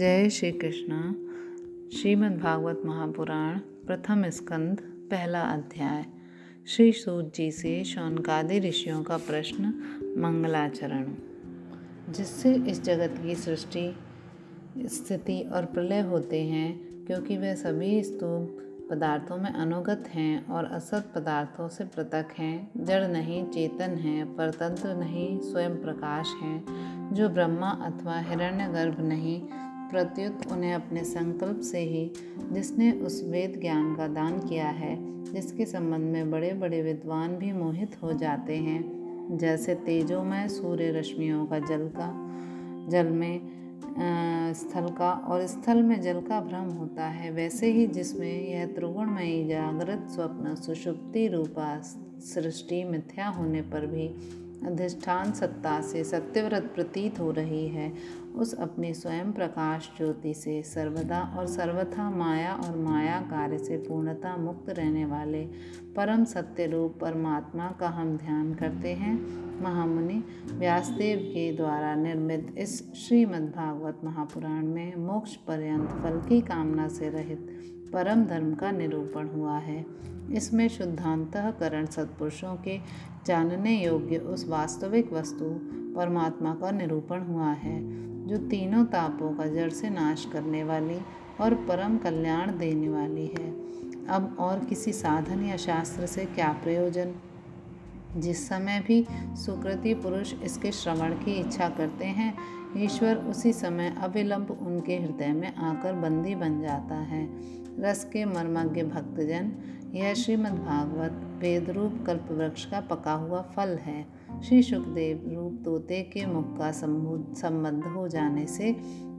जय श्री कृष्ण श्रीमद् भागवत महापुराण, प्रथम स्कंद, पहला अध्याय। श्री सूत जी से शौनकादि ऋषियों का प्रश्न, मंगलाचरण। जिससे इस जगत की सृष्टि, स्थिति और प्रलय होते हैं, क्योंकि वे सभी स्तूप पदार्थों में अनुगत हैं और असत पदार्थों से पृथक हैं, जड़ नहीं, चेतन हैं, परतंत्र नहीं, स्वयं प्रकाश हैं, जो ब्रह्मा अथवा हिरण्यगर्भ नहीं प्रत्युत उन्हें अपने संकल्प से ही, जिसने उस वेद ज्ञान का दान किया है, जिसके संबंध में बड़े बड़े विद्वान भी मोहित हो जाते हैं। जैसे तेजोमय सूर्य रश्मियों का जल का, जल में स्थल का और स्थल में जल का भ्रम होता है, वैसे ही जिसमें यह त्रिगुणमयी जागृत स्वप्न सुषुप्ति रूपा सृष्टि मिथ्या होने पर भी अधिष्ठान सत्ता से सत्यव्रत प्रतीत हो रही है। उस अपने स्वयं प्रकाश ज्योति से सर्वदा और सर्वथा माया और माया कार्य से पूर्णता मुक्त रहने वाले परम सत्य रूप परमात्मा का हम ध्यान करते हैं। महामुनि व्यासदेव के द्वारा निर्मित इस श्रीमद्भागवत महापुराण में मोक्ष पर्यंत फल की कामना से रहित परम धर्म का निरूपण हुआ है। इसमें शुद्धांतकरण सत्पुरुषों के जानने योग्य उस वास्तविक वस्तु, परमात्मा का निरूपण हुआ है, जो तीनों तापों का जड़ से नाश करने वाली और परम कल्याण देने वाली है। अब और किसी साधन या शास्त्र से क्या प्रयोजन? जिस समय भी सुकृति पुरुष इसके श्रवण की इच्छा करते हैं, ईश्वर उसी समय अविलंब उनके हृदय में आकर बंदी बन जाता है। रस के मर्मज्ञ भक्तजन, यह श्रीमद्भागवत वेद रूप कल्प वृक्ष का पका हुआ फल है। श्री सुखदेव रूप तोते के मुख का संबंध हो जाने से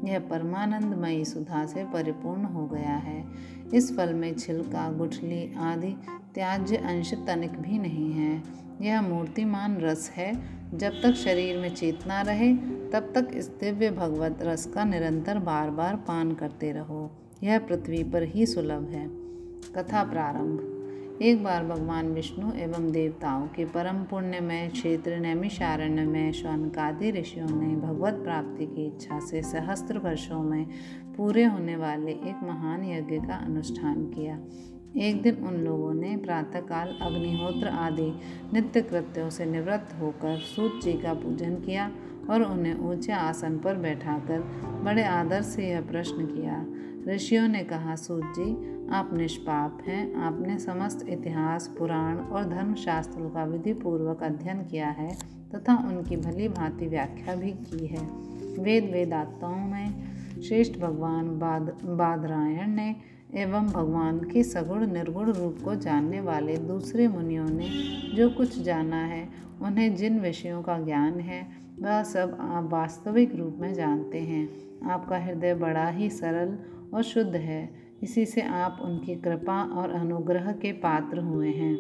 यह परमानंदमयी सुधा से परिपूर्ण हो गया है। इस फल में छिलका, गुठली आदि त्याज्य अंश तनिक भी नहीं है। यह मूर्तिमान रस है। जब तक शरीर में चेतना रहे, तब तक इस दिव्य भगवत रस का निरंतर बार बार पान करते रहो। यह पृथ्वी पर ही सुलभ है। कथा प्रारंभ। एक बार भगवान विष्णु एवं देवताओं के परम पुण्यमय क्षेत्र नैमिषारण्य में शौनकादि ऋषियों ने भगवत प्राप्ति की इच्छा से सहस्त्र वर्षों में पूरे होने वाले एक महान यज्ञ का अनुष्ठान किया। एक दिन उन लोगों ने प्रातःकाल अग्निहोत्र आदि नित्य कृत्यों से निवृत्त होकर सूत जी का पूजन किया और उन्हें ऊँचे आसन पर बैठाकर बड़े आदर से यह प्रश्न किया। ऋषियों ने कहा, सूत जी, आप निष्पाप हैं। आपने समस्त इतिहास, पुराण और धर्मशास्त्रों का विधि पूर्वक अध्ययन किया है तथा उनकी भली भांति व्याख्या भी की है। वेद वेदाताओं में श्रेष्ठ भगवान बाद, बादरायण ने एवं भगवान के सगुण निर्गुण रूप को जानने वाले दूसरे मुनियों ने जो कुछ जाना है, उन्हें जिन विषयों का ज्ञान है, वह सब आप वास्तविक रूप में जानते हैं। आपका हृदय बड़ा ही सरल और शुद्ध है। इसी से आप उनकी कृपा और अनुग्रह के पात्र हुए हैं।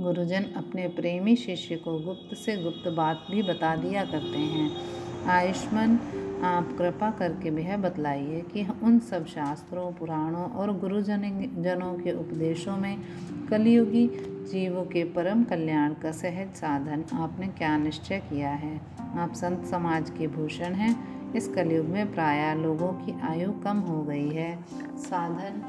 गुरुजन अपने प्रेमी शिष्य को गुप्त से गुप्त बात भी बता दिया करते हैं। आयुष्मान आप कृपा करके वह बतलाइए कि उन सब शास्त्रों, पुराणों और गुरुजन जनों के उपदेशों में कलयुगी जीवों के परम कल्याण का सहज साधन आपने क्या निश्चय किया है? आप संत समाज के भूषण हैं। इस कलयुग में प्रायः लोगों की आयु कम हो गई है। साधन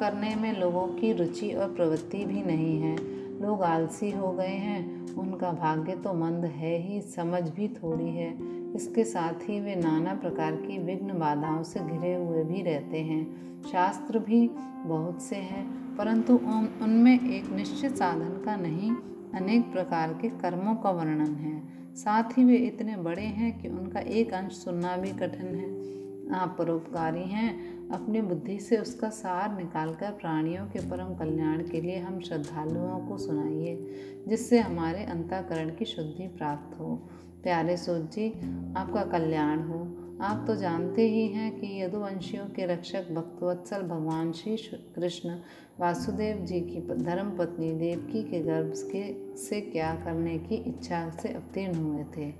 करने में लोगों की रुचि और प्रवृत्ति भी नहीं है। लोग आलसी हो गए हैं। उनका भाग्य तो मंद है ही, समझ भी थोड़ी है। इसके साथ ही वे नाना प्रकार की विघ्न बाधाओं से घिरे हुए भी रहते हैं। शास्त्र भी बहुत से हैं, परंतु उन, उनमें एक निश्चित साधन का नहीं, अनेक प्रकार के कर्मों का वर्णन है। साथ ही वे इतने बड़े हैं कि उनका एक अंश सुनना भी कठिन है। आप परोपकारी हैं। अपनी बुद्धि से उसका सार निकालकर प्राणियों के परम कल्याण के लिए हम श्रद्धालुओं को सुनाइए, जिससे हमारे अंतःकरण की शुद्धि प्राप्त हो। प्यारे सोच जी, आपका कल्याण हो। आप तो जानते ही हैं कि यदुवंशियों के रक्षक भक्तवत्सल भगवान श्री कृष्ण वासुदेव जी की धर्म पत्नी देवकी के गर्भ के, से क्या करने की इच्छा से अवतीर्ण हुए थे।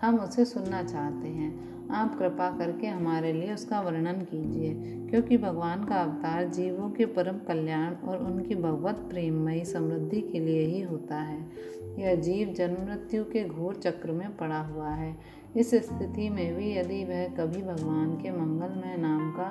हम उसे सुनना चाहते हैं। आप कृपा करके हमारे लिए उसका वर्णन कीजिए, क्योंकि भगवान का अवतार जीवों के परम कल्याण और उनकी भगवत प्रेममयी समृद्धि के लिए ही होता है। यह जीव जन्म मृत्यु के घोर चक्र में पड़ा हुआ है। इस स्थिति में भी यदि वह कभी भगवान के मंगलमय नाम का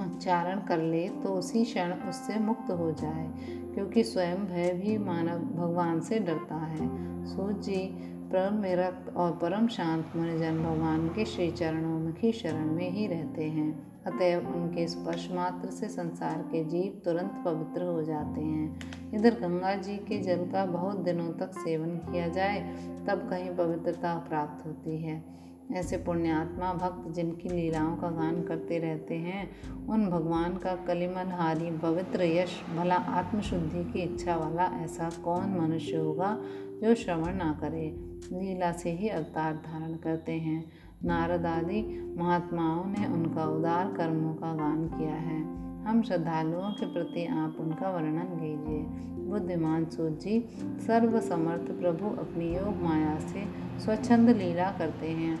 उच्चारण कर ले तो उसी क्षण उससे मुक्त हो जाए, क्योंकि स्वयं भय भी मानव, भगवान से डरता है। सूर्य जी परम विरक्त और परम शांत मुनिजन भगवान के श्री चरणों की शरण में ही रहते हैं। अतएव उनके स्पर्श मात्र से संसार के जीव तुरंत पवित्र हो जाते हैं। इधर गंगा जी के जल का बहुत दिनों तक सेवन किया जाए, तब कहीं पवित्रता प्राप्त होती है। ऐसे पुण्यात्मा भक्त जिनकी लीलाओं का गान करते रहते हैं, उन भगवान का कलिमनहारी पवित्र यश, भला आत्मशुद्धि की इच्छा वाला ऐसा कौन मनुष्य होगा जो श्रवण ना करे, लीला से ही अवतार धारण करते हैं। नारद आदि महात्माओं ने उनका उदार कर्मों का गान किया है। हम श्रद्धालुओं के प्रति आप उनका वर्णन कीजिए। बुद्धिमान सूत जी सर्वसमर्थ प्रभु अपनी योग माया से स्वच्छंद लीला करते हैं।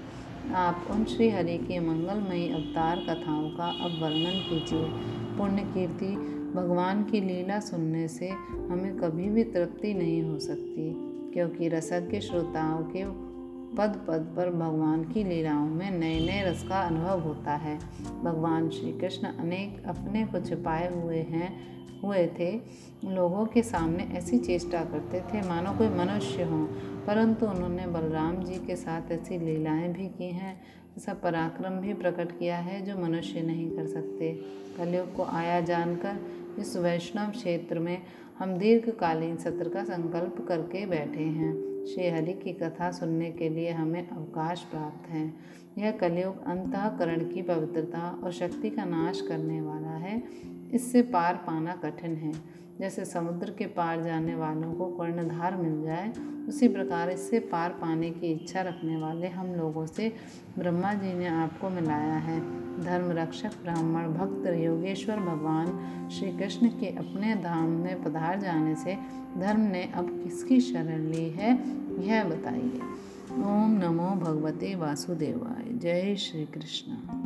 आप उन श्री हरि के मंगलमयी अवतार कथाओं का अब वर्णन कीजिए। पुण्य कीर्ति भगवान की लीला सुनने से हमें कभी भी तृप्ति नहीं हो सकती। क्योंकि रसज्ञ श्रोताओं के पद पद पर भगवान की लीलाओं में नए नए रस का अनुभव होता है। भगवान श्री कृष्ण अनेक अपने को छिपाए हुए हैं, हुए थे। लोगों के सामने ऐसी चेष्टा करते थे, मानो कोई मनुष्य हो। परंतु उन्होंने बलराम जी के साथ ऐसी लीलाएँ भी की हैं। ऐसा पराक्रम भी प्रकट किया है जो मनुष्य नहीं कर सकते। कलयुग को आया जानकर इस वैष्णव क्षेत्र में हम दीर्घकालीन सत्र का संकल्प करके बैठे हैं। श्री हरि की कथा सुनने के लिए हमें अवकाश प्राप्त है। यह कलयुग अंतकरण की पवित्रता और शक्ति का नाश करने वाला है। इससे पार पाना कठिन है। जैसे समुद्र के पार जाने वालों को कर्णधार मिल जाए, उसी प्रकार इससे पार पाने की इच्छा रखने वाले हम लोगों से ब्रह्मा जी ने आपको मिलाया है। धर्म रक्षक ब्राह्मण भक्त, योगेश्वर भगवान श्री कृष्ण के अपने धाम में पधार जाने से धर्म ने अब किसकी शरण ली है, यह बताइए। ओम नमो भगवते वासुदेवाय। जय श्री कृष्ण